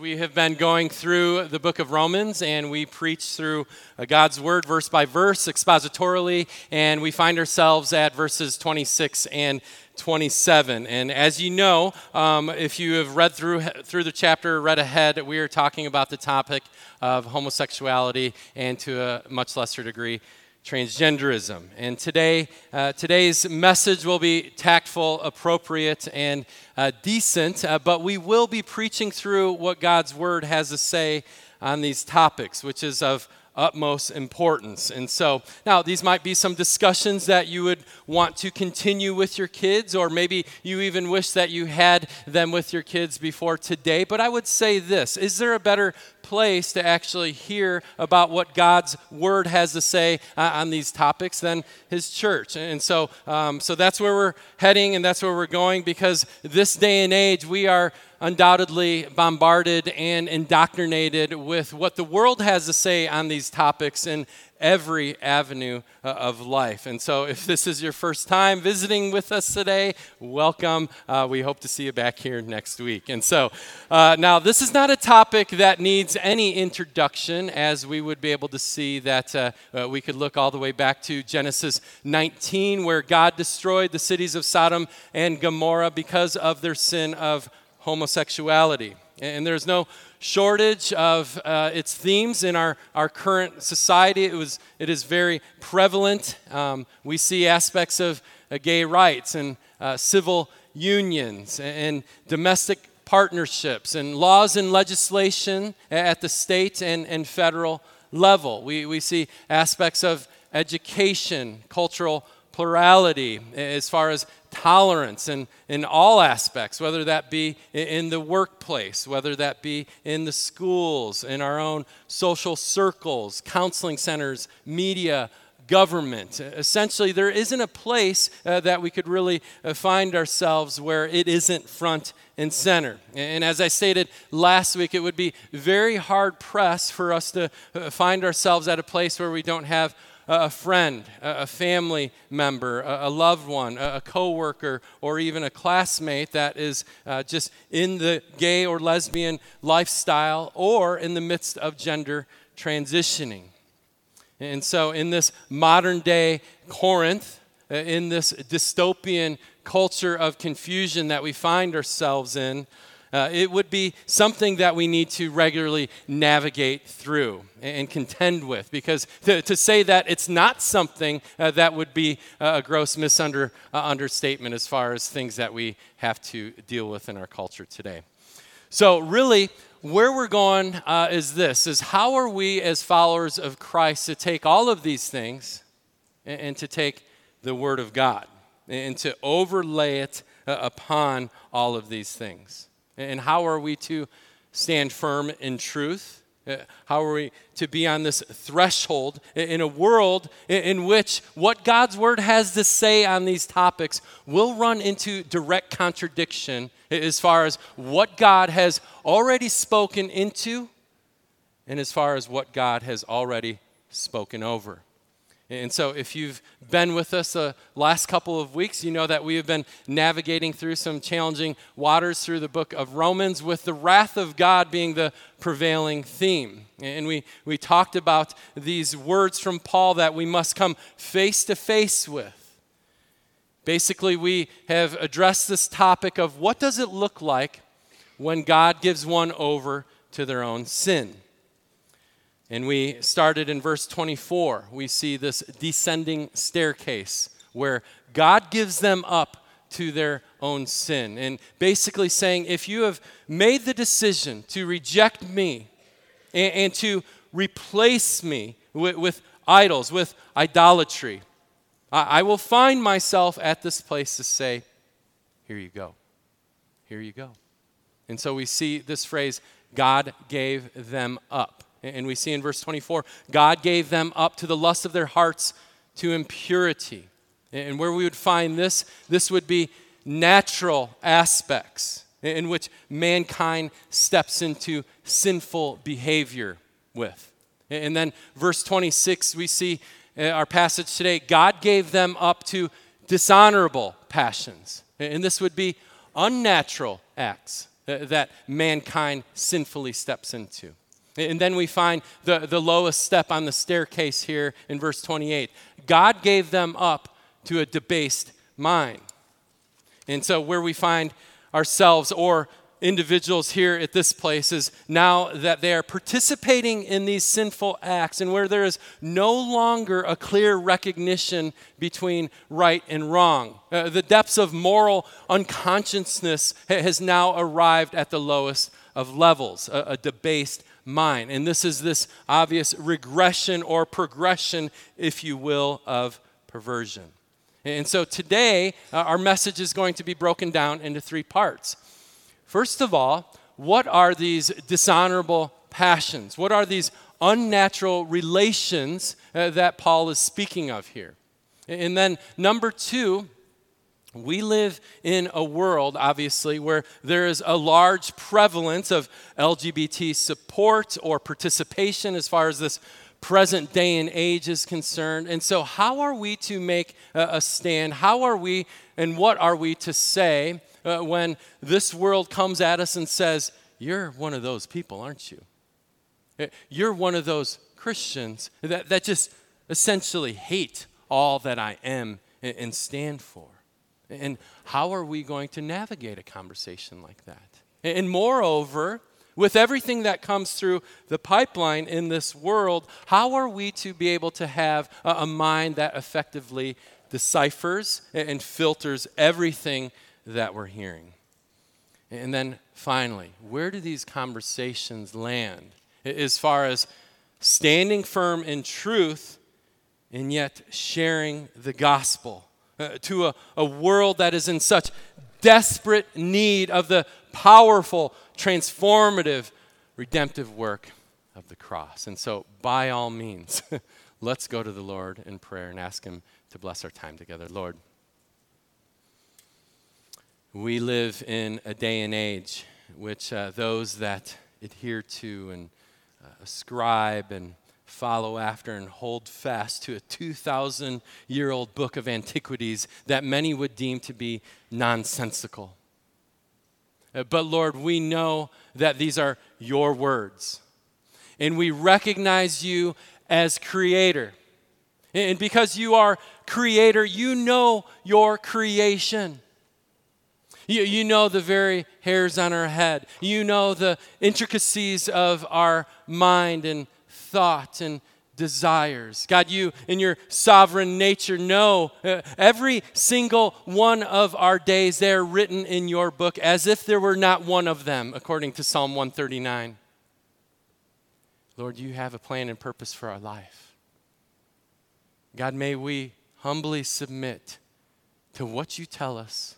We have been going through the book of Romans and we preach through uh, God's word verse by verse, expositorily, and we find ourselves at verses 26 and 27. And as you know, um, if you have read through, through the chapter, read ahead, we are talking about the topic of homosexuality and to a much lesser degree, transgenderism. And today, uh, today's message will be tactful, appropriate, and uh, decent, uh, but we will be preaching through what God's Word has to say on these topics, which is of utmost importance. And so, now these might be some discussions that you would want to continue with your kids, or maybe you even wish that you had them with your kids before today. But I would say this Is there a better place to actually hear about what God's Word has to say uh, on these topics than His church. And so, um, so that's where we're heading and that's where we're going because this day and age we are undoubtedly bombarded and indoctrinated with what the world has to say on these topics. in every avenue uh, of life. And so, if this is your first time visiting with us today, welcome. Uh, we hope to see you back here next week. And so, uh, now this is not a topic that needs any introduction, as we would be able to see that uh, uh, we could look all the way back to Genesis 19, where God destroyed the cities of Sodom and Gomorrah because of their sin of homosexuality. And there's no shortage of uh, its themes in our, our current society. It, was, it is very prevalent. Um, we see aspects of uh, gay rights and uh, civil unions and, and domestic partnerships and laws and legislation at the state and, and federal level. We, we see aspects of education, cultural plurality, as far as tolerance in, in all aspects, whether that be in the workplace, whether that be in the schools, in our own social circles, counseling centers, media, government. Essentially, there isn't a place uh, that we could really uh, find ourselves where it isn't front and center. And as I stated last week, it would be very hard pressed for us to uh, find ourselves at a place where we don't have a friend, a family member, a loved one, a coworker, or even a classmate that is uh, just in the gay or lesbian lifestyle or in the midst of gender transitioning. And so, in this modern day Corinth, uh, in this dystopian culture of confusion that we find ourselves in, uh, it would be something that we need to regularly navigate through and contend with. Because to, to say that it's not something uh, that would be a gross misunder, uh, understatement as far as things that we have to deal with in our culture today. So, really, where we're going uh, is this is how are we as followers of christ to take all of these things and, and to take the word of god and to overlay it uh, upon all of these things and how are we to stand firm in truth? Uh, how are we to be on this threshold in a world in which what God's word has to say on these topics will run into direct contradiction as far as what God has already spoken into and as far as what God has already spoken over? And so, if you've been with us the last couple of weeks, you know that we have been navigating through some challenging waters through the book of Romans, with the wrath of God being the prevailing theme. And we, we talked about these words from Paul that we must come face to face with. Basically, we have addressed this topic of what does it look like when God gives one over to their own sin. And we started in verse 24. We see this descending staircase where God gives them up to their own sin. And basically saying, if you have made the decision to reject me and, and to replace me with, with, idols, with idolatry, I, I will find myself at this place to say, Here you go. Here you go. And so we see this phrase, God gave them up. And we see in verse 24, God gave them up to the lust of their hearts to impurity. And where we would find this, this would be natural aspects in which mankind steps into sinful behavior with. And then verse 26, we see uh, our passage today God gave them up to dishonorable passions. And this would be unnatural acts uh, that mankind sinfully steps into. And then we find the, the lowest step on the staircase here in verse 28. God gave them up to a debased mind. And so, where we find ourselves or individuals here at this place is now that they are participating in these sinful acts and where there is no longer a clear recognition between right and wrong. Uh, the depths of moral unconsciousness has now arrived at the lowest of levels, a, a debased mind. And this is this obvious regression or progression, if you will, of perversion. And so today, uh, our message is going to be broken down into three parts. First of all, what are these dishonorable passions? What are these unnatural relations uh, that Paul is speaking of here? And then, number two, we live in a world, obviously, where there is a large prevalence of LGBT support or participation as far as this present day and age is concerned. And so, how are we to make a stand? How are we and what are we to say uh, when this world comes at us and says, You're one of those people, aren't you? Uh, you're one of those Christians that, that just essentially hate all that I am and stand for. And how are we going to navigate a conversation like that? And moreover, with everything that comes through the pipeline in this world, how are we to be able to have a, mind that effectively deciphers and filters everything that we're hearing. And then finally, where do these conversations land as far as standing firm in truth and yet sharing the gospel uh, to a, a world that is in such desperate need of the powerful, transformative, redemptive work of the cross? And so, by all means, let's go to the Lord in prayer and ask Him to bless our time together. Lord, we live in a day and age which uh, those that adhere to and uh, ascribe and follow after and hold fast to a 2,000 year old book of antiquities that many would deem to be nonsensical. Uh, but Lord, we know that these are your words. And we recognize you as creator. And because you are creator, you know your creation. You, you know the very hairs on our head. You know the intricacies of our mind and thought and desires. God, you in your sovereign nature know uh, every single one of our days, they're written in your book as if there were not one of them, according to Psalm 139. Lord, you have a plan and purpose for our life. God, may we humbly submit to what you tell us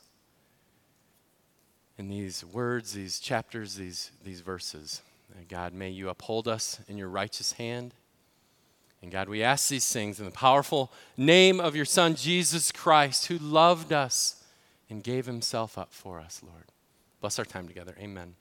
in these words, these chapters, these, these verses. God, may you uphold us in your righteous hand. And God, we ask these things in the powerful name of your Son, Jesus Christ, who loved us and gave himself up for us, Lord. Bless our time together. Amen.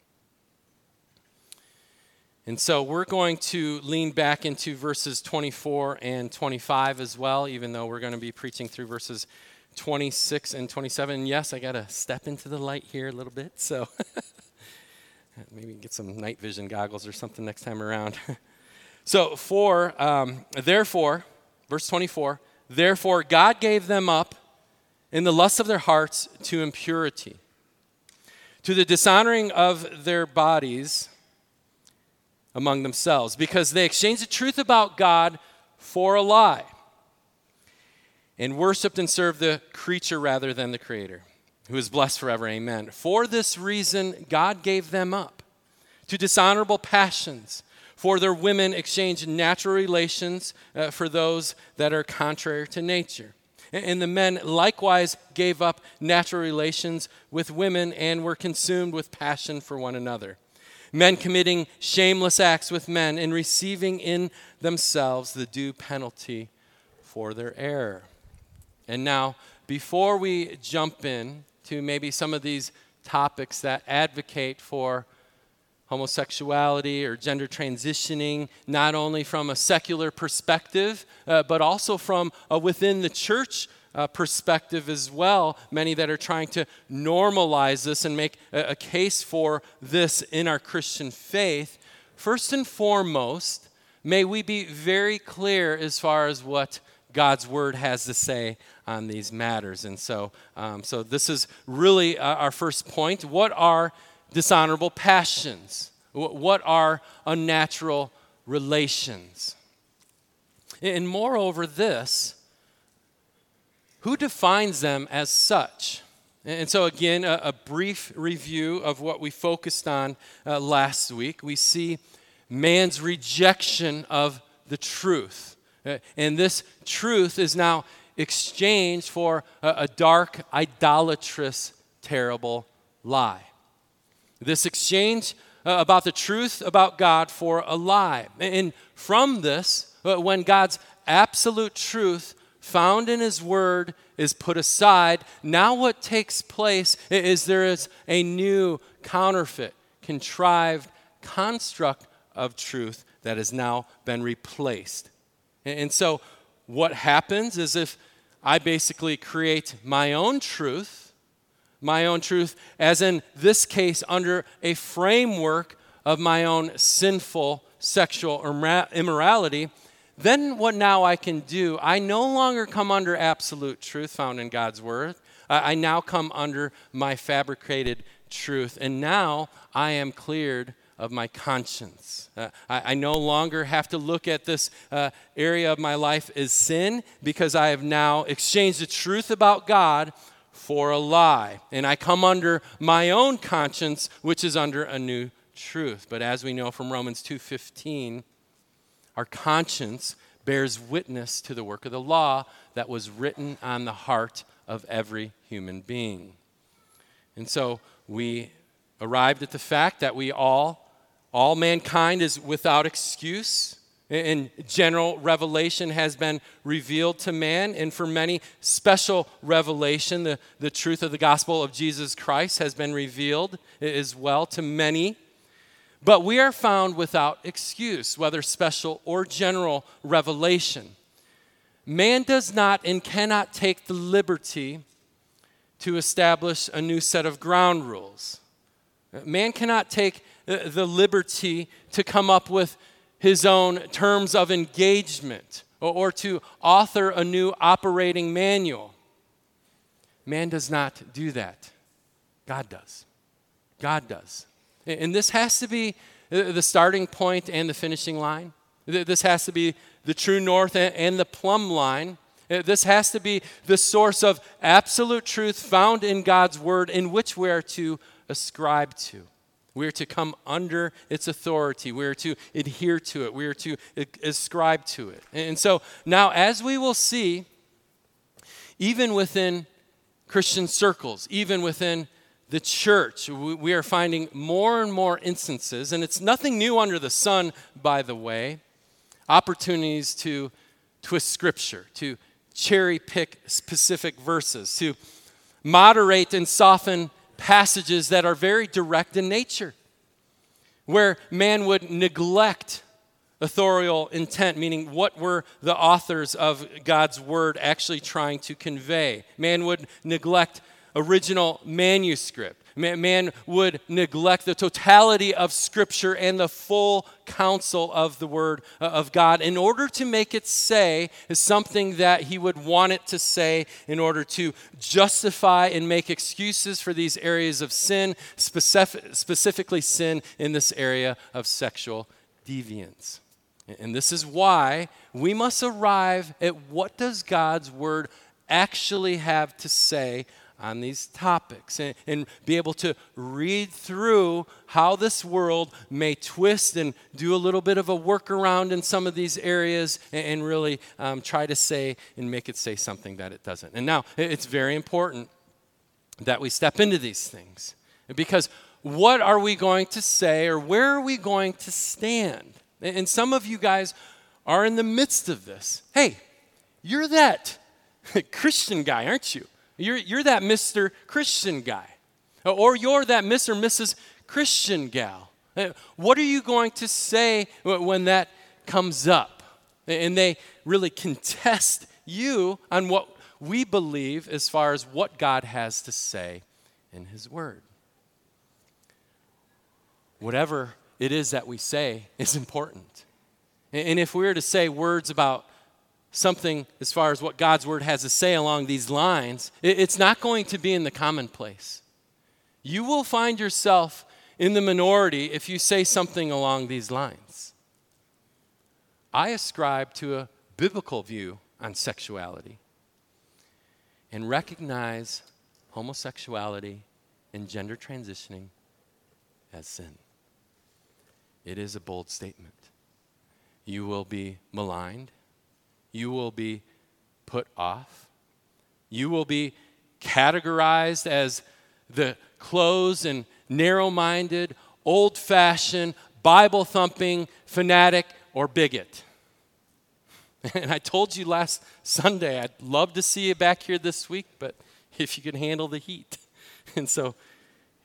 And so we're going to lean back into verses 24 and 25 as well, even though we're going to be preaching through verses 26 and 27. Yes, I got to step into the light here a little bit, so maybe get some night vision goggles or something next time around. so, for, um, therefore, verse 24, therefore God gave them up in the lust of their hearts to impurity, to the dishonoring of their bodies among themselves, because they exchanged the truth about God for a lie and worshiped and served the creature rather than the creator, who is blessed forever. Amen. For this reason, God gave them up to dishonorable passions. For their women exchanged natural relations uh, for those that are contrary to nature. And the men likewise gave up natural relations with women and were consumed with passion for one another. Men committing shameless acts with men and receiving in themselves the due penalty for their error. And now, before we jump in to maybe some of these topics that advocate for homosexuality or gender transitioning, not only from a secular perspective, uh, but also from within the church uh, perspective as well, many that are trying to normalize this and make a, a case for this in our Christian faith. First and foremost, may we be very clear as far as what God's word has to say on these matters. And so, um, so this is really uh, our first point. What are dishonorable passions? What are unnatural relations? And moreover, this who defines them as such? And so, again, a, a brief review of what we focused on uh, last week. We see man's rejection of the truth. Uh, and this truth is now exchanged for a, dark, idolatrous, terrible lie. This exchange uh, about the truth about God for a lie. And from this, uh, when God's absolute truth found in His Word is put aside, now what takes place is there is a new counterfeit, contrived construct of truth that has now been replaced. And so, what happens is if I basically create my own truth, my own truth, as in this case, under a framework of my own sinful sexual immorality, then what now I can do, I no longer come under absolute truth found in God's Word. I now come under my fabricated truth. And now I am cleared of my conscience. Uh, I, I, no longer have to look at this uh, area of my life as sin because I have now exchanged the truth about God for a lie. And I come under my own conscience, which is under a new truth. But as we know from Romans 2:15, our conscience bears witness to the work of the law that was written on the heart of every human being. And so we arrived at the fact that we all all mankind is without excuse. And general revelation has been revealed to man. And for many, special revelation, the, the truth of the gospel of Jesus Christ has been revealed as well to many. But we are found without excuse, whether special or general revelation. Man does not and cannot take the liberty to establish a new set of ground rules. Man cannot take the liberty to come up with his own terms of engagement or, to author a new operating manual. Man does not do that. God does. God does. And this has to be uh, the starting point and the finishing line. This has to be the true north and the plumb line. Uh, this has to be the source of absolute truth found in God's word in which we are to ascribe to. We are to come under its authority. We are to adhere to it. We are to ascribe to it. And so now, as we will see, even within Christian circles, even within the church, we are finding more and more instances, and it's nothing new under the sun, by the way, opportunities to twist scripture, to cherry pick specific verses, to moderate and soften passages that are very direct in nature, where man would neglect authorial intent, meaning what were the authors of God's word actually trying to convey. Man would neglect original manuscript. Man would neglect the totality of Scripture and the full counsel of the Word uh, of God in order to make it say something that he would want it to say in order to justify and make excuses for these areas of sin, specific, specifically sin in this area of sexual deviance. And this is why we must arrive at what does God's Word actually have to say on these topics and, and, be able to read through how this world may twist and do a little bit of a workaround in some of these areas and, and really um, try to say and make it say something that it doesn't. And now it's very important that we step into these things because what are we going to say or where are we going to stand? And some of you guys are in the midst of this. Hey, you're that Christian guy, aren't you? You're, you're that Mr. Christian guy, or you're that Mr. Mrs. Christian gal. Uh, what are you going to say when that comes up? And they really contest you on what, we believe as far as what God has to say in His Word. Whatever it is that we say is important. And if we were to say words about something as far as what God's Word has to say along these lines, it's not going to be in the commonplace. You will find yourself in the minority if you say something along these lines. I ascribe to a biblical view on sexuality and recognize homosexuality and gender transitioning as sin. It is a bold statement. You will be maligned, you will be put off, you will be categorized as the closed and narrow minded, old fashioned, Bible thumping fanatic or bigot. And I told you last Sunday, I'd love to see you back here this week, but if you can handle the heat. And so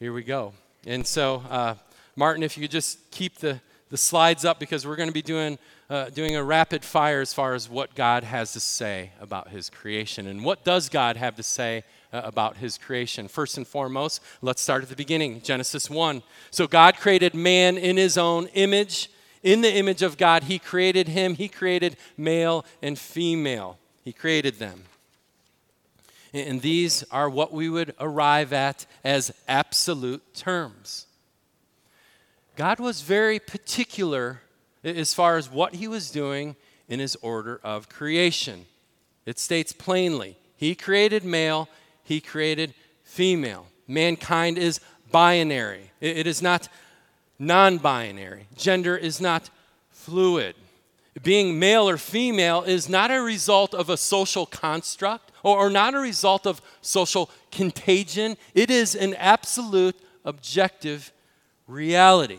here we go. And so, uh, Martin, if you just keep the, the slides up because we're going to be doing, uh, doing a rapid fire as far as what God has to say about his creation. And what does God have to say uh, about his creation? First and foremost, let's start at the beginning Genesis 1. So, God created man in his own image. In the image of God, He created him. He created male and female. He created them. And these are what we would arrive at as absolute terms. God was very particular as far as what He was doing in His order of creation. It states plainly He created male, He created female. Mankind is binary, it is not non binary. Gender is not fluid. Being male or female is not a result of a social construct or, not a result of social contagion. It is an absolute objective reality.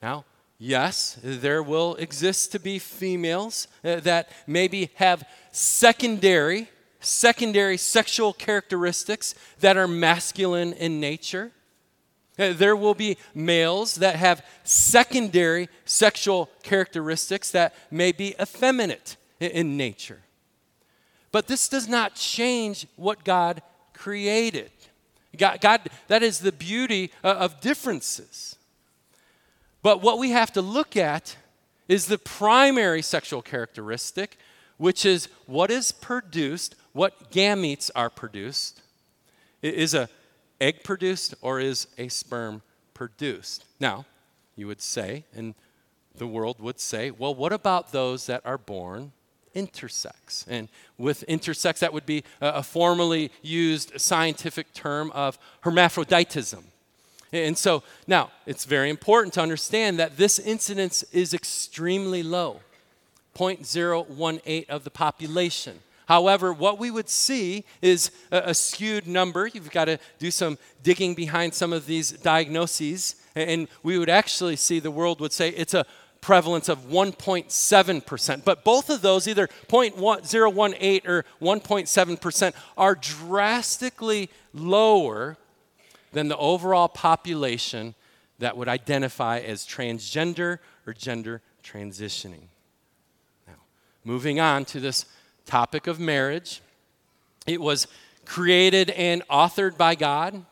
Now, yes, there will exist to be females uh, that maybe have secondary secondary sexual characteristics that are masculine in nature. Uh, there will be males that have secondary sexual characteristics that may be effeminate in nature. But this does not change what God created. God, God that is the beauty uh, of differences. But what we have to look at is the primary sexual characteristic, which is what is produced, what gametes are produced. Is a egg produced or is a sperm produced? Now, you would say, and the world would say, well, what about those that are born intersex? And with intersex, that would be a, a formally used scientific term of hermaphroditism. And so now it's very important to understand that this incidence is extremely low 0.018 of the population. However, what we would see is a, a, skewed number. You've got to do some digging behind some of these diagnoses, and we would actually see the world would say it's a prevalence of 1.7%. But both of those, either 0.018 or 1.7%, are drastically lower than the overall population that would identify as transgender or gender transitioning. Now, moving on to this topic of marriage. It was created and authored by God.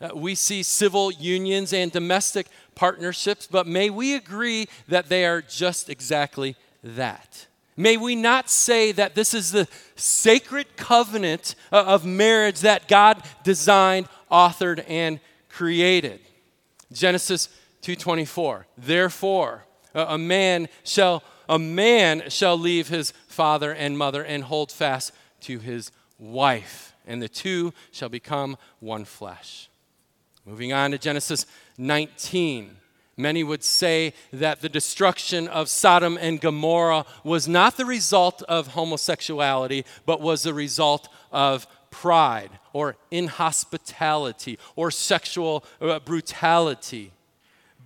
Uh, we see civil unions and domestic partnerships, but may we agree that they are just exactly that. May we not say that this is the sacred covenant uh, of marriage that God designed, authored, and created. Genesis 2:24. Therefore, a man shall a man shall leave his father and mother and hold fast to his wife, and the two shall become one flesh. Moving on to Genesis 19. Many would say that the destruction of Sodom and Gomorrah was not the result of homosexuality, but was the result of pride or inhospitality or sexual uh, brutality.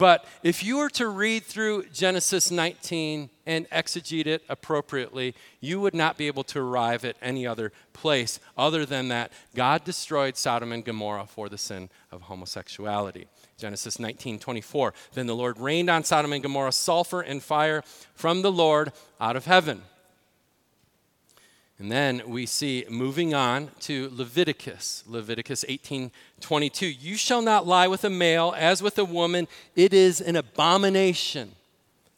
But if you were to read through Genesis 19 and exegete it appropriately, you would not be able to arrive at any other place other than that God destroyed Sodom and Gomorrah for the sin of homosexuality. Genesis 19, 24. Then the Lord rained on Sodom and Gomorrah sulfur and fire from the Lord out of heaven. And then we see moving on to Leviticus, Leviticus 18:22. You shall not lie with a male as with a woman, it is an abomination.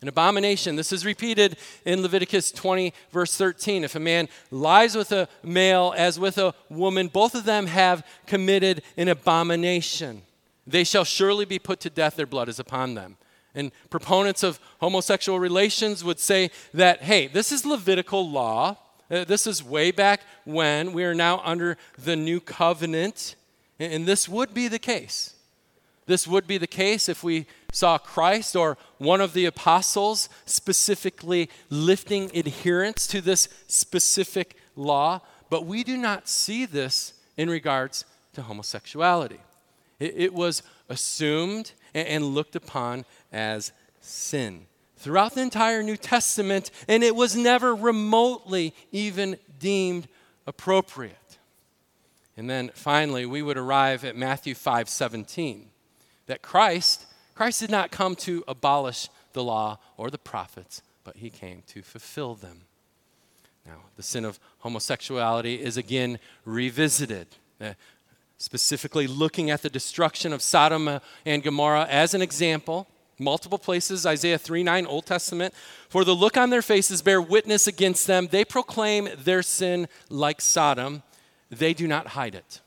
An abomination. This is repeated in Leviticus 20, verse 13. If a man lies with a male as with a woman, both of them have committed an abomination. They shall surely be put to death, their blood is upon them. And proponents of homosexual relations would say that, hey, this is Levitical law. Uh, this is way back when. We are now under the new covenant. And this would be the case. This would be the case if we saw Christ or one of the apostles specifically lifting adherence to this specific law. But we do not see this in regards to homosexuality. It, was assumed and looked upon as sin throughout the entire New Testament, and it was never remotely even deemed appropriate. And then finally, we would arrive at Matthew 5 17, that Christ, Christ did not come to abolish the law or the prophets, but he came to fulfill them. Now, the sin of homosexuality is again revisited, uh, specifically looking at the destruction of Sodom and Gomorrah as an example multiple places Isaiah 3 9, Old Testament. For the look on their faces bear witness against them. They proclaim their sin like Sodom, they do not hide it.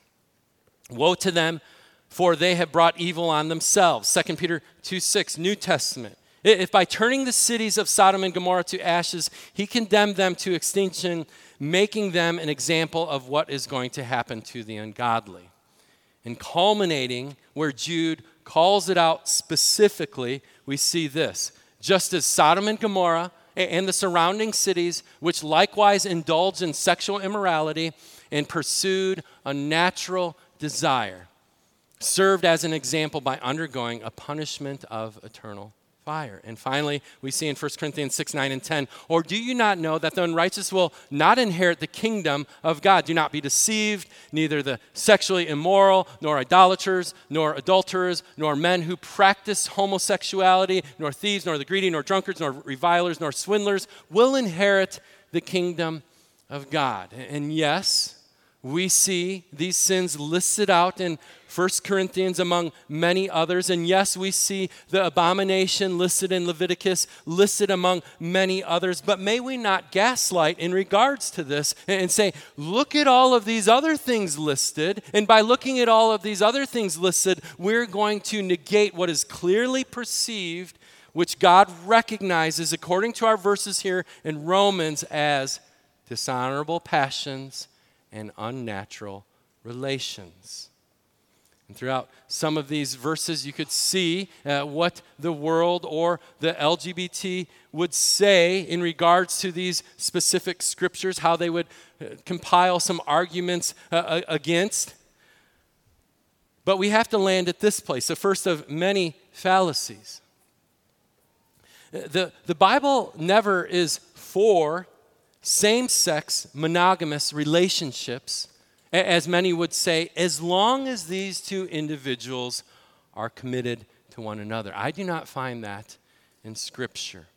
Woe to them, for they have brought evil on themselves. 2 Peter 2 6, New Testament. If by turning the cities of Sodom and Gomorrah to ashes, he condemned them to extinction, making them an example of what is going to happen to the ungodly. And culminating where Jude calls it out specifically, we see this. Just as Sodom and Gomorrah and the surrounding cities, which likewise indulged in sexual immorality and pursued a natural desire, served as an example by undergoing a punishment of eternal fire. And finally, we see in 1 Corinthians 6 9 and 10, or do you not know that the unrighteous will not inherit the kingdom of God? Do not be deceived, neither the sexually immoral, nor idolaters, nor adulterers, nor men who practice homosexuality, nor thieves, nor the greedy, nor drunkards, nor revilers, nor swindlers will inherit the kingdom of God. And yes, we see these sins listed out in 1 Corinthians among many others. And yes, we see the abomination listed in Leviticus, listed among many others. But may we not gaslight in regards to this and say, look at all of these other things listed. And by looking at all of these other things listed, we're going to negate what is clearly perceived, which God recognizes, according to our verses here in Romans, as dishonorable passions and unnatural relations. And throughout some of these verses, you could see uh, what the world or the LGBT would say in regards to these specific scriptures, how they would uh, compile some arguments uh, against. But we have to land at this place, the first of many fallacies. Uh, the, the Bible never is for same sex monogamous relationships, as many would say, as long as these two individuals are committed to one another. I do not find that in Scripture.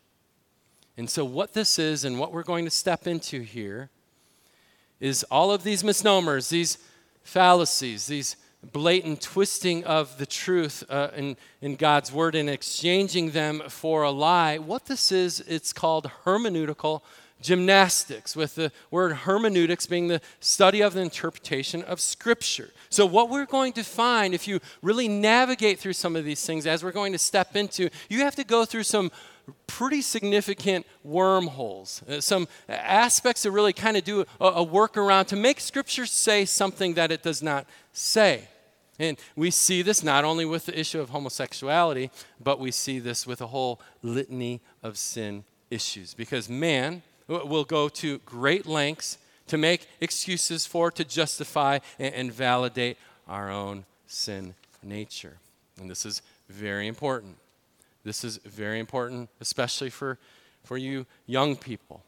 And so, what this is and what we're going to step into here is all of these misnomers, these fallacies, these blatant twisting of the truth uh, in, in God's word and exchanging them for a lie. What this is, it's called hermeneutical gymnastics, with the word hermeneutics being the study of the interpretation of Scripture. So, what we're going to find, if you really navigate through some of these things, as we're going to step into, you have to go through some pretty significant wormholes, uh, some aspects that really kind of do a, a workaround to make Scripture say something that it does not say. And we see this not only with the issue of homosexuality, but we see this with a whole litany of sin issues. Because man, will go to great lengths to make excuses for, to justify, and, validate our own sin nature. And this is very important. This is very important, especially for, for you young people.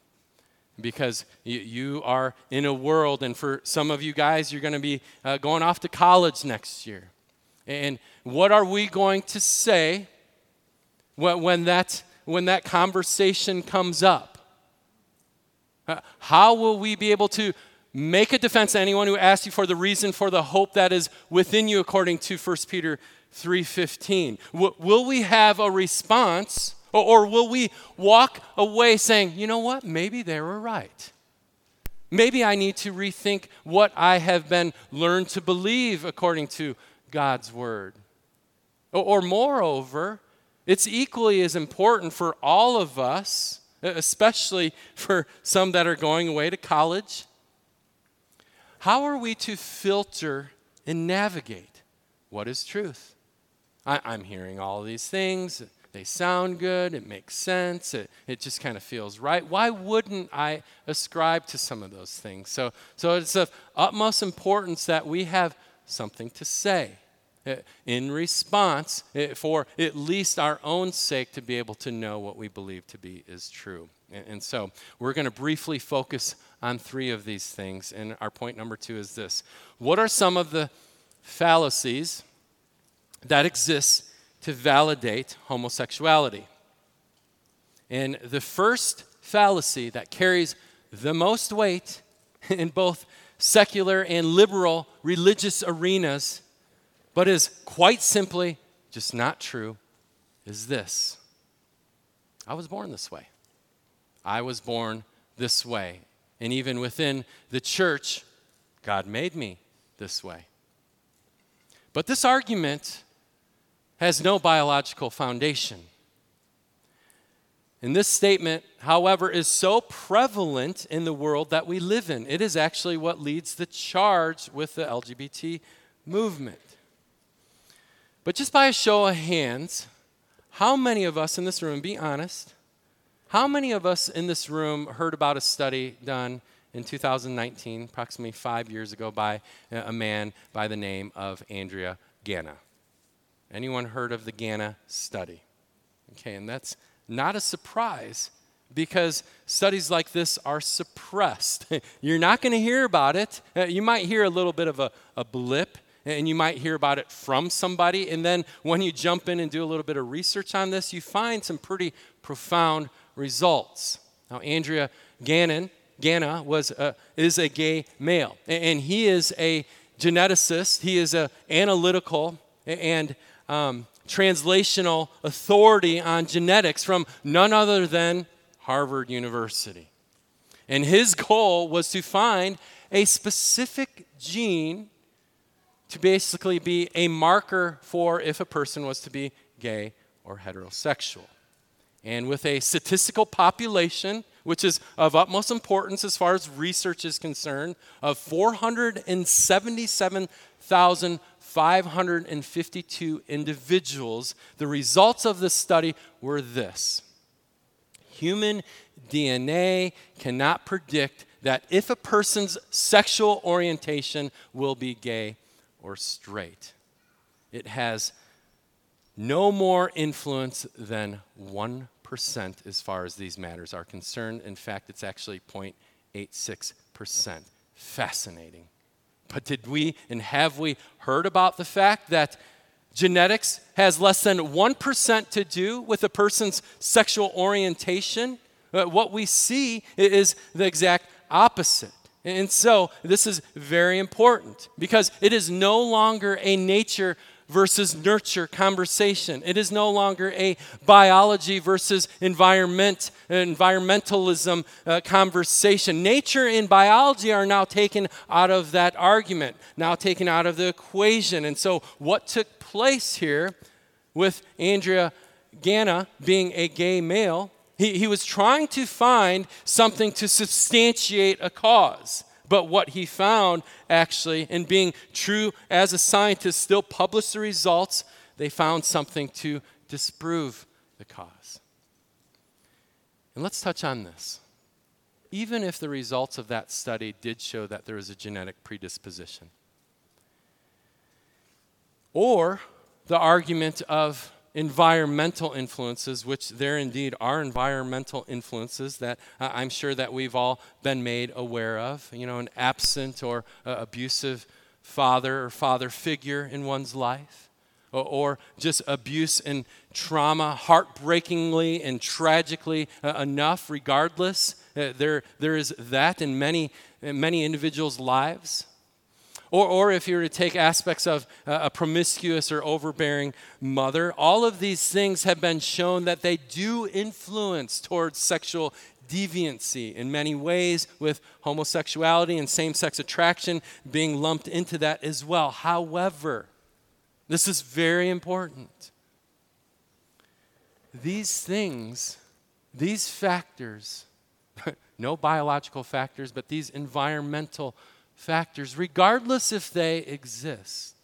Because you, are in a world, and for some of you guys, you're going to be uh, going off to college next year. And what are we going to say when, that, when that conversation comes up? Uh, how will we be able to make a defense to anyone who asks you for the reason for the hope that is within you according to 1 Peter 3:15? W- will we have a response or, will we walk away saying, "You know what? Maybe they were right." Maybe I need to rethink what I have been learned to believe according to God's word. Or, or moreover, it's equally as important for all of us, especially for some that are going away to college. How are we to filter and navigate what is truth? I, am hearing all these things. They sound good. It makes sense. It, it just kind of feels right. Why wouldn't I ascribe to some of those things? So, so it's of utmost importance that we have something to say in response uh, for at least our own sake to be able to know what we believe to be is true. And so we're going to briefly focus on three of these things. And our point number two is this What are some of the fallacies that exist to validate homosexuality. And the first fallacy that carries the most weight in both secular and liberal religious arenas, but is quite simply just not true, is this I was born this way. I was born this way. And even within the church, God made me this way. But this argument has no biological foundation. And this statement, however, is so prevalent in the world that we live in. It is actually what leads the charge with the LGBT movement. But just by a show of hands, how many of us in this room, be honest, how many of us in this room heard about a study done in 2019, approximately five years ago, by a man by the name of Andrea Ganna? Anyone heard of the Ganna study? Okay, and that's not a surprise because studies like this are suppressed. You're not going to hear about it. Uh, you might hear a little bit of a, a blip and you might hear about it from somebody. And then when you jump in and do a little bit of research on this, you find some pretty profound results. Now, Andrea Gannon, Ganna was a, is a gay male, and he is a geneticist. He is an analytical and um, translational authority on genetics from none other than Harvard University. And his goal was to find a specific gene to basically be a marker for if a person was to be gay or heterosexual. And with a statistical population, which is of utmost importance as far as research is concerned, of 477,000 552 individuals. The results of this study were this human DNA cannot predict that if a person's sexual orientation will be gay or straight. It has no more influence than 1% as far as these matters are concerned. In fact, it's actually 0.86%. Fascinating. But did we and have we heard about the fact that genetics has less than 1% to do with a person's sexual orientation? Uh, what we see is the exact opposite. And so this is very important because it is no longer a nature versus nurture conversation. It is no longer a biology versus environment, environmentalism uh, conversation. Nature and biology are now taken out of that argument, now taken out of the equation. And so, what took place here with Andrea Ganna being a gay male, he, he was trying to find something to substantiate a cause. But what he found, actually, in being true as a scientist, still published the results, they found something to disprove the cause. And let's touch on this. Even if the results of that study did show that there is a genetic predisposition, or the argument of environmental influences, which there indeed are environmental influences that uh, I'm sure that we've all been made aware of. You know, an absent or uh, abusive father or father figure in one's life, or, just abuse and trauma, heartbreakingly and tragically uh, enough, regardless. There, there is that in many, in many individuals' lives. Or, or if you were to take aspects of uh, a promiscuous or overbearing mother, all of these things have been shown that they do influence towards sexual deviancy in many ways, with homosexuality and same sex attraction being lumped into that as well. However, this is very important. These things, these factors, no biological factors, but these environmental factors, regardless if they exist,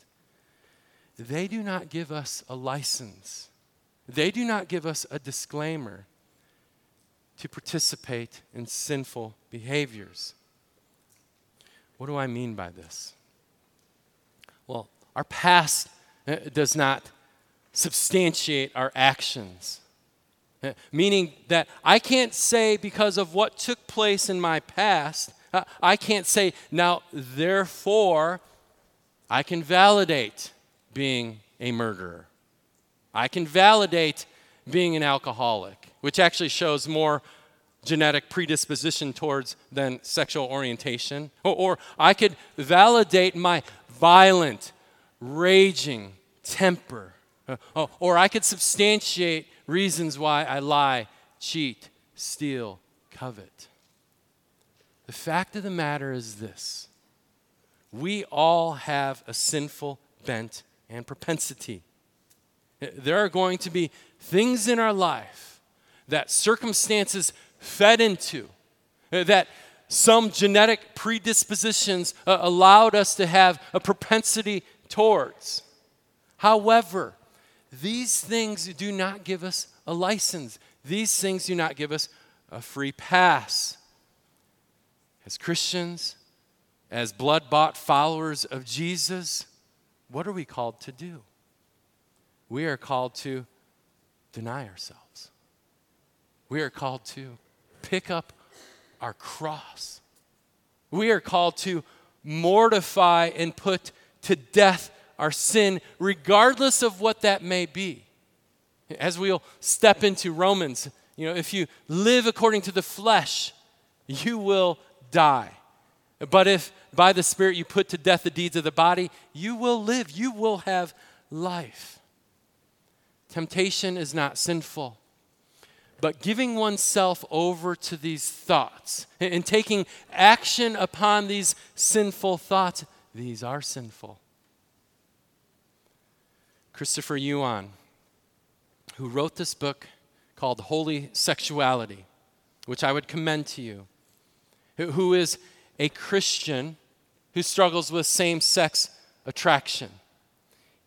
they do not give us a license. They do not give us a disclaimer to participate in sinful behaviors. What do I mean by this? Well, our past uh, does not substantiate our actions. Uh, meaning that I can't say because of what took place in my past, I can't say, now, therefore, I can validate being a murderer. I can validate being an alcoholic, which actually shows more genetic predisposition towards than sexual orientation. Or, or I could validate my violent, raging temper. Uh, or I could substantiate reasons why I lie, cheat, steal, covet. The fact of the matter is this we all have a sinful bent and propensity. There are going to be things in our life that circumstances fed into, that some genetic predispositions uh, allowed us to have a propensity towards. However, these things do not give us a license. These things do not give us a free pass. As Christians, as blood bought followers of Jesus, what are we called to do? We are called to deny ourselves. We are called to pick up our cross. We are called to mortify and put to death our sin, regardless of what that may be. As we'll step into Romans, you know, if you live according to the flesh, you will die. But if by the Spirit you put to death the deeds of the body, you will live, you will have life. Temptation is not sinful. But giving oneself over to these thoughts and taking action upon these sinful thoughts, these are sinful. Christopher Yuan, who wrote this book called Holy Sexuality, which I would commend to you, who is a Christian who struggles with same sex attraction.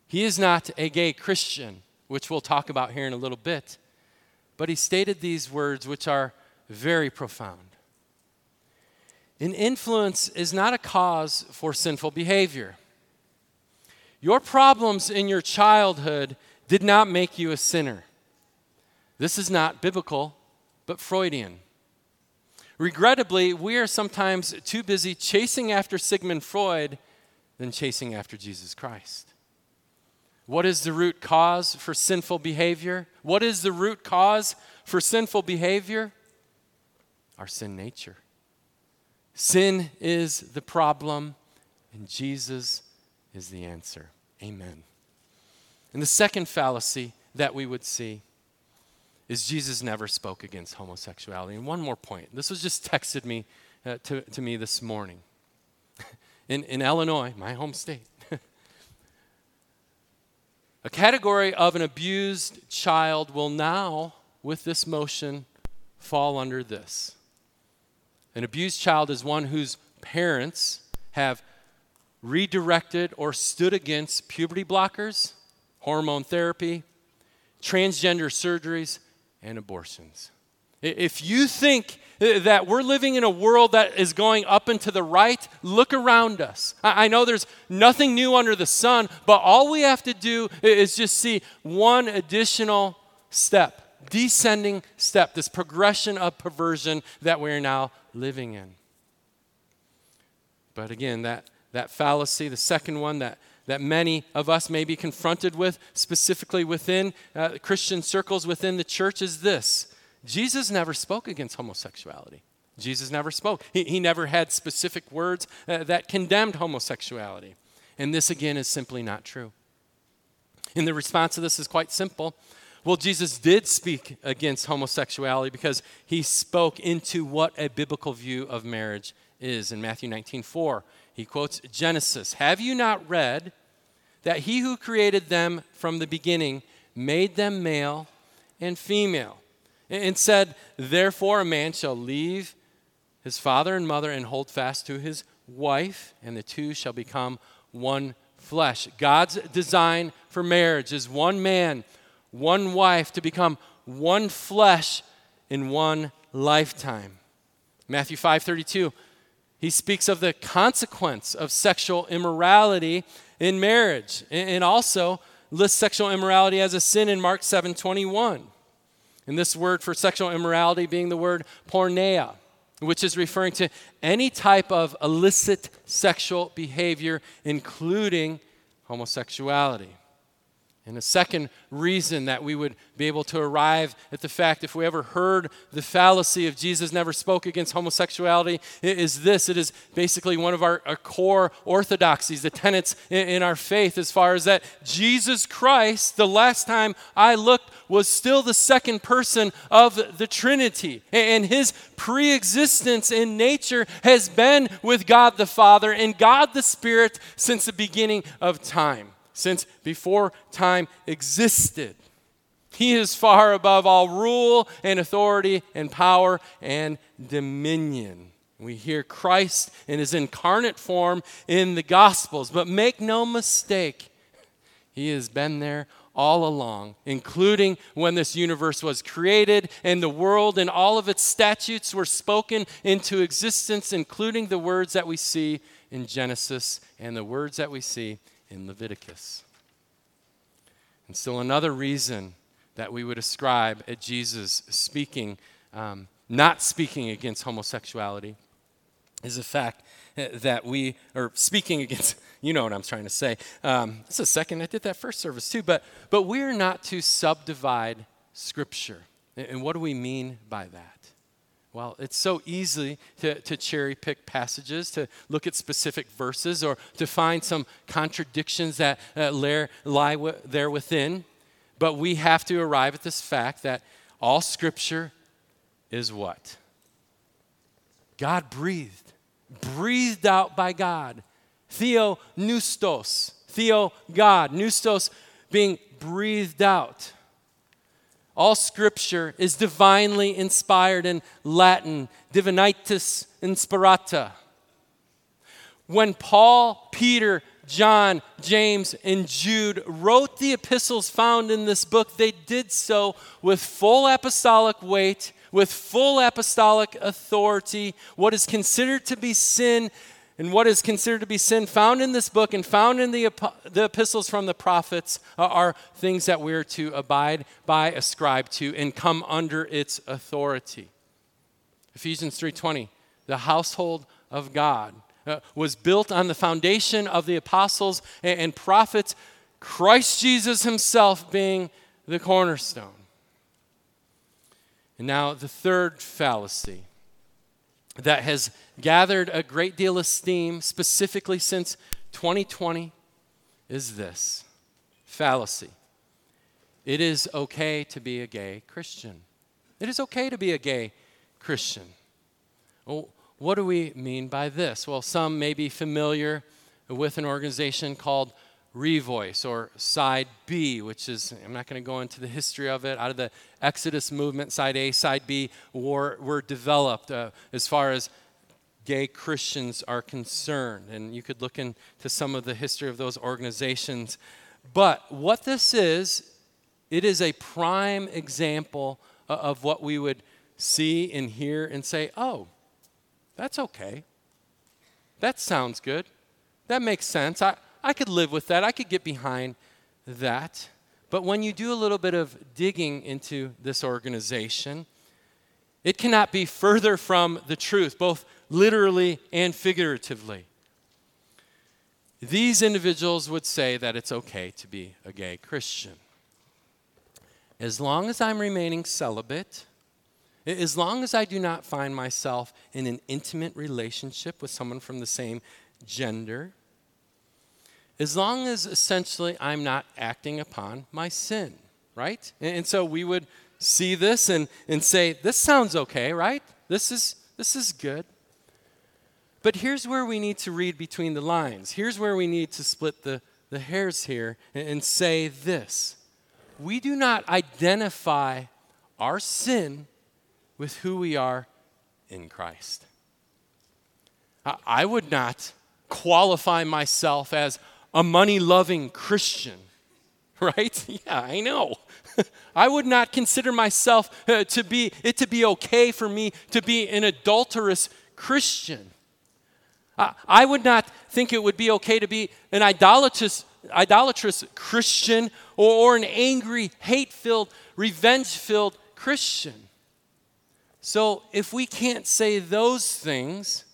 He is not a gay Christian, which we'll talk about here in a little bit. But he stated these words, which are very profound. An influence is not a cause for sinful behavior. Your problems in your childhood did not make you a sinner. This is not biblical, but Freudian. Regrettably, we are sometimes too busy chasing after Sigmund Freud than chasing after Jesus Christ. What is the root cause for sinful behavior? What is the root cause for sinful behavior? Our sin nature. Sin is the problem, and Jesus is the answer. Amen. And the second fallacy that we would see is Jesus never spoke against homosexuality. And one more point. This was just texted me uh, to, to me this morning. in, in Illinois, my home state, a category of an abused child will now, with this motion, fall under this. An abused child is one whose parents have redirected or stood against puberty blockers, hormone therapy, transgender surgeries, and abortions. If you think uh, that we're living in a world that is going up and to the right, look around us. I know there's nothing new under the sun, but all we have to do is just see one additional step, descending step, this progression of perversion that we're now living in. But again, that, that fallacy, the second one that, that many of us may be confronted with, specifically within uh, Christian circles within the church, is this Jesus never spoke against homosexuality. Jesus never spoke. He, he never had specific words uh, that condemned homosexuality. And this, again, is simply not true. And the response to this is quite simple. Well, Jesus did speak against homosexuality because he spoke into what a biblical view of marriage is. In Matthew 19 4, he quotes Genesis Have you not read that he who created them from the beginning made them male and female? And said, Therefore, a man shall leave his father and mother and hold fast to his wife, and the two shall become one flesh. God's design for marriage is one man, one wife to become one flesh in one lifetime. Matthew 5:32 he speaks of the consequence of sexual immorality in marriage and also lists sexual immorality as a sin in Mark 7:21. And this word for sexual immorality being the word porneia which is referring to any type of illicit sexual behavior, including homosexuality. And a second reason that we would be able to arrive at the fact, if we ever heard the fallacy of Jesus never spoke against homosexuality, is this. It is basically one of our, our core orthodoxies, the tenets in, in our faith, as far as that Jesus Christ, the last time I looked, was still the second person of the Trinity. And his pre existence in nature has been with God the Father and God the Spirit since the beginning of time since before time existed. He is far above all rule and authority and power and dominion. We hear Christ in his incarnate form in the Gospels, but make no mistake, he has been there all along, including when this universe was created and the world and all of its statutes were spoken into existence, including the words that we see in Genesis and the words that we see in Leviticus. And still another reason that we would ascribe at Jesus speaking, um, not speaking against homosexuality, is the fact that we are speaking against, you know what I'm trying to say. Um, it's a second, I did that first service too, but, but we're not to subdivide Scripture. And what do we mean by that? Well, it's so easy to, to cherry pick passages, to look at specific verses, or to find some contradictions that uh, lie w- there within. But we have to arrive at this fact that all Scripture is what? God breathed, breathed out by God. Theo pneustos, Theo God, pneustos being breathed out. All scripture is divinely inspired in Latin, divinitus inspirata. When Paul, Peter, John, James, and Jude wrote the epistles found in this book, they did so with full apostolic weight, with full apostolic authority. What is considered to be sin and what is considered to be sin found in this book and found in the, the epistles from the prophets are things that we're to abide by, ascribe to, and come under its authority. Ephesians 3:20, the household of God uh, was built on the foundation of the apostles and, and prophets, Christ Jesus himself being the cornerstone. And now the third fallacy that has gathered a great deal of steam, specifically since 2020, is this fallacy. It is okay to be a gay Christian. It is okay to be a gay Christian. Well, what do we mean by this? Well, some may be familiar with an organization called Revoice or Side B, which is, I'm not going to go into the history of it. Out of the Exodus movement, Side A, Side B were, were developed uh, as far as gay Christians are concerned. And you could look into some of the history of those organizations. But what this is, it is a prime example of what we would see and hear and say, oh, that's okay. That sounds good. That makes sense. I, I could live with that. I could get behind that. But when you do a little bit of digging into this organization, it cannot be further from the truth, both literally and figuratively. these individuals would say that it's okay to be a gay Christian. As long as I'm remaining celibate, as long as I do not find myself in an intimate relationship with someone from the same gender, as long as essentially I'm not acting upon my sin, right? And, so we would see this and, and say, this sounds okay, right? This is, this is good. But here's where we need to read between the lines. Here's where we need to split the, the hairs here and, and say this We do not identify our sin with who we are in Christ. I, I would not qualify myself as a money loving Christian, right? Yeah, I know. I would not consider myself uh, to be it to be okay for me to be an adulterous Christian. I would not think it would be okay to be an idolatrous, idolatrous Christian or, or an angry, hate filled, revenge filled Christian. So, if we can't say those things,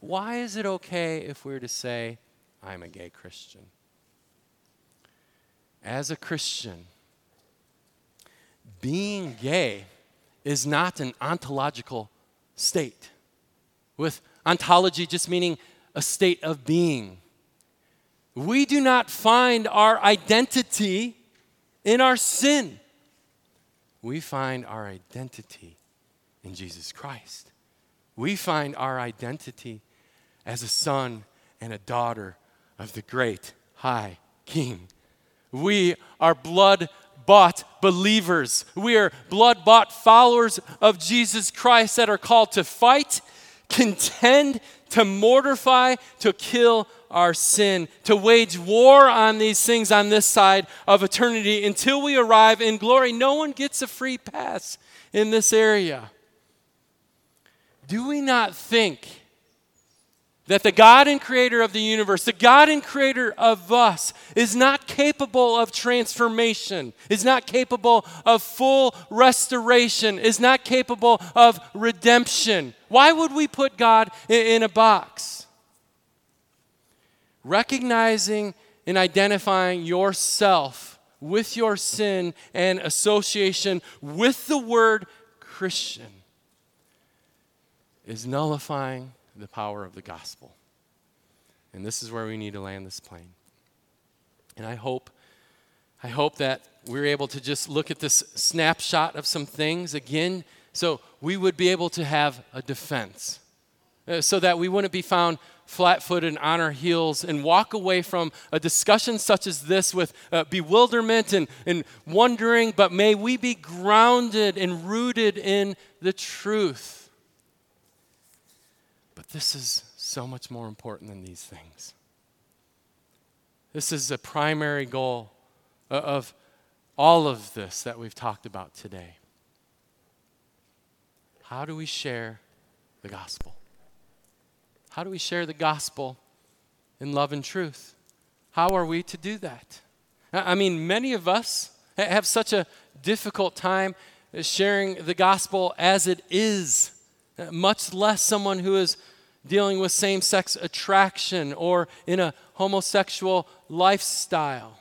why is it okay if we're to say, I'm a gay Christian? As a Christian, being gay is not an ontological state with Ontology just meaning a state of being. We do not find our identity in our sin. We find our identity in Jesus Christ. We find our identity as a son and a daughter of the great high king. We are blood bought believers. We are blood bought followers of Jesus Christ that are called to fight contend to mortify, to kill our sin, to wage war on these things on this side of eternity until we arrive in glory. No one gets a free pass in this area. Do we not think that the God and creator of the universe, the God and creator of us, is not capable of transformation, is not capable of full restoration, is not capable of redemption. Why would we put God in a box? Recognizing and identifying yourself with your sin and association with the word Christian is nullifying the power of the gospel. And this is where we need to land this plane. And I hope, I hope that we're able to just look at this snapshot of some things again, so we would be able to have a defense, uh, so that we wouldn't be found flat footed on our heels and walk away from a discussion such as this with uh, bewilderment and, and wondering, but may we be grounded and rooted in the truth this is so much more important than these things. This is a primary goal of all of this that we've talked about today. How do we share the gospel? How do we share the gospel in love and truth? How are we to do that? I mean, many of us have such a difficult time sharing the gospel as it is, much less someone who is dealing with same sex attraction or in a homosexual lifestyle?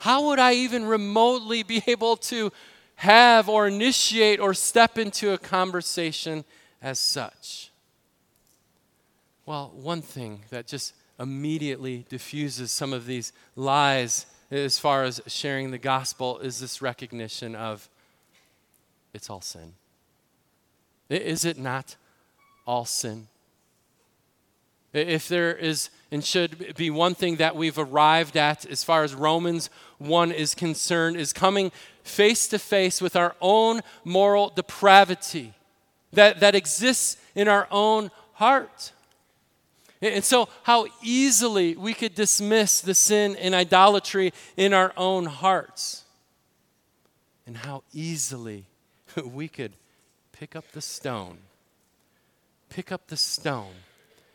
How would I even remotely be able to have or initiate or step into a conversation as such? Well, one thing that just immediately diffuses some of these lies as far as sharing the gospel is this recognition of it's all sin. Is it not all sin? If there is and should be one thing that we've arrived at as far as Romans 1 is concerned, is coming face to face with our own moral depravity that, that exists in our own heart. And so, how easily we could dismiss the sin and idolatry in our own hearts, and how easily we could pick up the stone, pick up the stone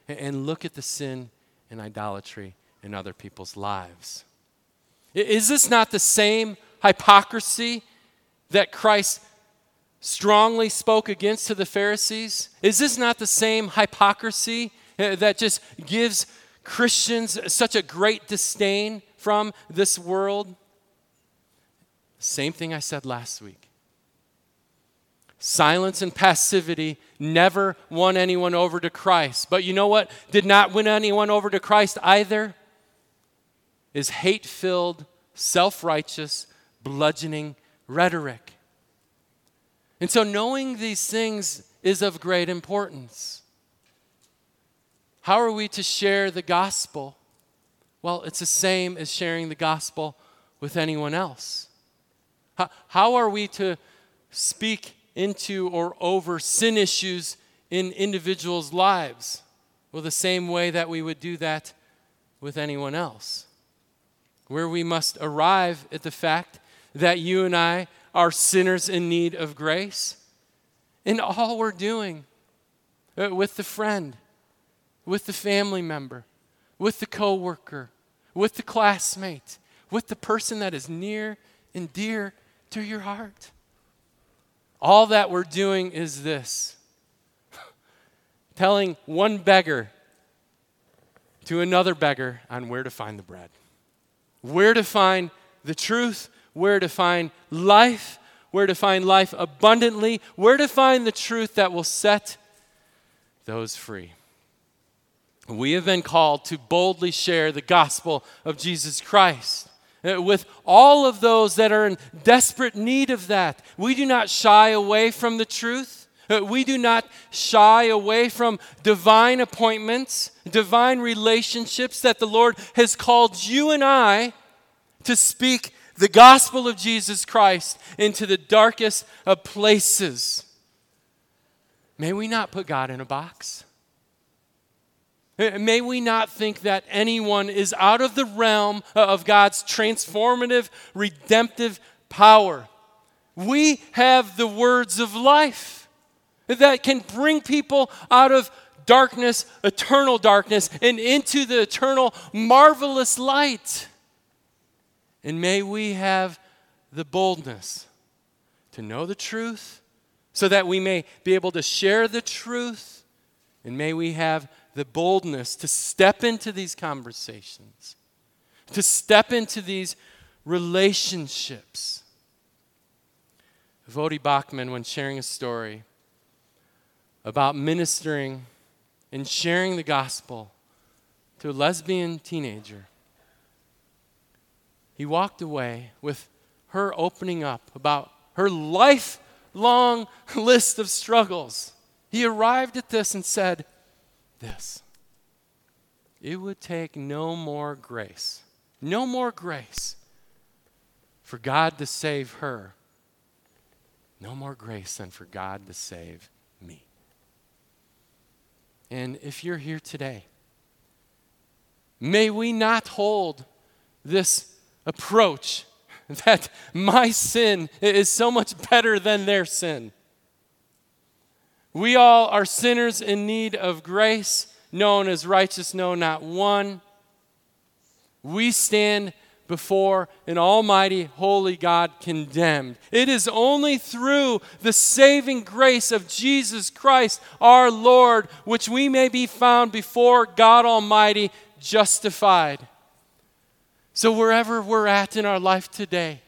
and look at the sin and idolatry in other people's lives. Is this not the same hypocrisy that Christ strongly spoke against to the Pharisees? Is this not the same hypocrisy uh, that just gives Christians such a great disdain from this world? Same thing I said last week. Silence and passivity never won anyone over to Christ. But you know what did not win anyone over to Christ either? Is hate filled, self righteous, bludgeoning rhetoric. And so, knowing these things is of great importance. How are we to share the gospel? Well, it's the same as sharing the gospel with anyone else. How, are we to speak into or over sin issues in individuals' lives? Well, the same way that we would do that with anyone else. Where we must arrive at the fact that you and I are sinners in need of grace. And all we're doing uh, with the friend, with the family member, with the coworker, with the classmate, with the person that is near and dear to your heart. All that we're doing is this telling one beggar to another beggar on where to find the bread, where to find the truth, where to find life, where to find life abundantly, where to find the truth that will set those free. We have been called to boldly share the gospel of Jesus Christ. Uh, with all of those that are in desperate need of that. We do not shy away from the truth. Uh, we do not shy away from divine appointments, divine relationships that the Lord has called you and I to speak the gospel of Jesus Christ into the darkest of places. May we not put God in a box. Eh, may we not think that anyone is out of the realm uh, of God's transformative, redemptive power. We have the words of life that can bring people out of darkness, eternal darkness, and into the eternal, marvelous light. And may we have the boldness to know the truth so that we may be able to share the truth. And may we have the boldness to step into these conversations, to step into these relationships. Voddie Baucham, when sharing a story about ministering and sharing the gospel to a lesbian teenager, he walked away with her opening up about her lifelong list of struggles. He arrived at this and said, this it would take no more grace, no more grace for God to save her, no more grace than for God to save me. And if you're here today, may we not hold this approach that my sin is so much better than their sin. We all are sinners in need of grace, known as righteous, no, not one. We stand before an almighty, holy God condemned. It is only through the saving grace of Jesus Christ, our Lord, which we may be found before God Almighty justified. So, wherever we're at in our life today,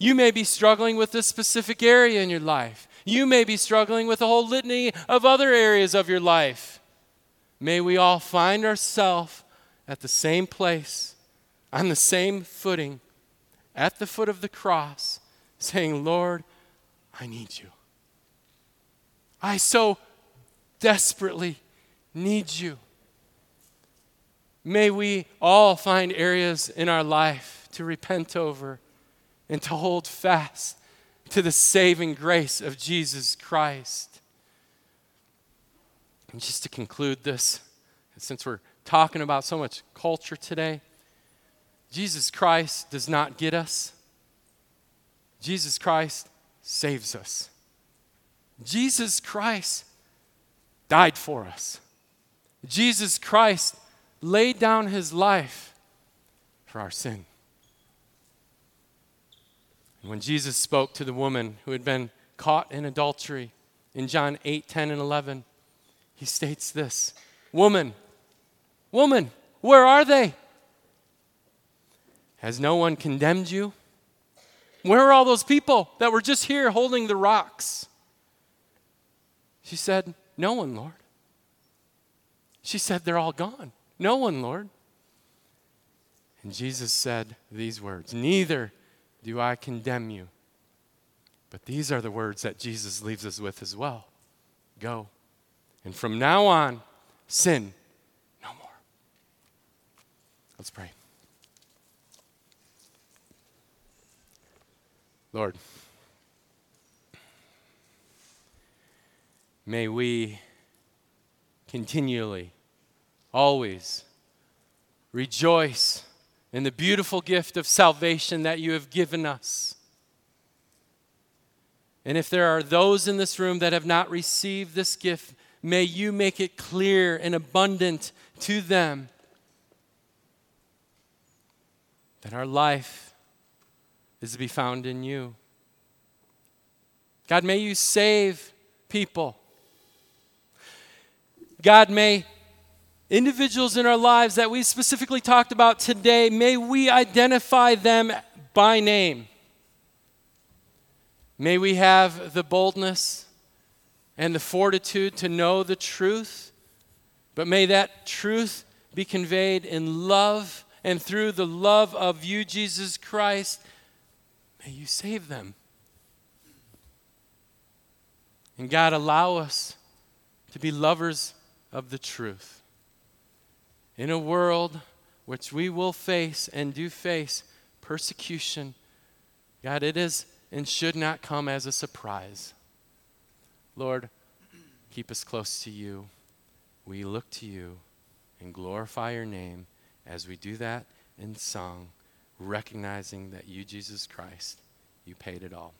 you may be struggling with a specific area in your life. You may be struggling with a whole litany of other areas of your life. May we all find ourselves at the same place, on the same footing, at the foot of the cross, saying, Lord, I need you. I so desperately need you. May we all find areas in our life to repent over and to hold fast to the saving grace of Jesus Christ. And just to conclude this, since we're talking about so much culture today, Jesus Christ does not get us. Jesus Christ saves us. Jesus Christ died for us. Jesus Christ laid down his life for our sin. When Jesus spoke to the woman who had been caught in adultery in John 8, 10, and 11, he states this Woman, woman, Where are they? Has no one condemned you? Where are all those people that were just here holding the rocks? She said, No one, Lord. She said, They're all gone. No one, Lord. And Jesus said these words Neither do I condemn you. But these are the words that Jesus leaves us with as well Go. And from now on, sin no more. Let's pray. Lord, may we continually, always rejoice in the beautiful gift of salvation that you have given us. And if there are those in this room that have not received this gift, may you make it clear and abundant to them that our life is to be found in you. God, may you save people. God, may individuals in our lives that we specifically talked about today, may we identify them by name. May we have the boldness and the fortitude to know the truth, but may that truth be conveyed in love and through the love of you, Jesus Christ, May you save them. And God, allow us to be lovers of the truth. In a world which we will face and do face persecution, God, it is and should not come as a surprise. Lord, keep us close to you. We look to you and glorify your name as we do that in song recognizing that you, Jesus Christ, you paid it all.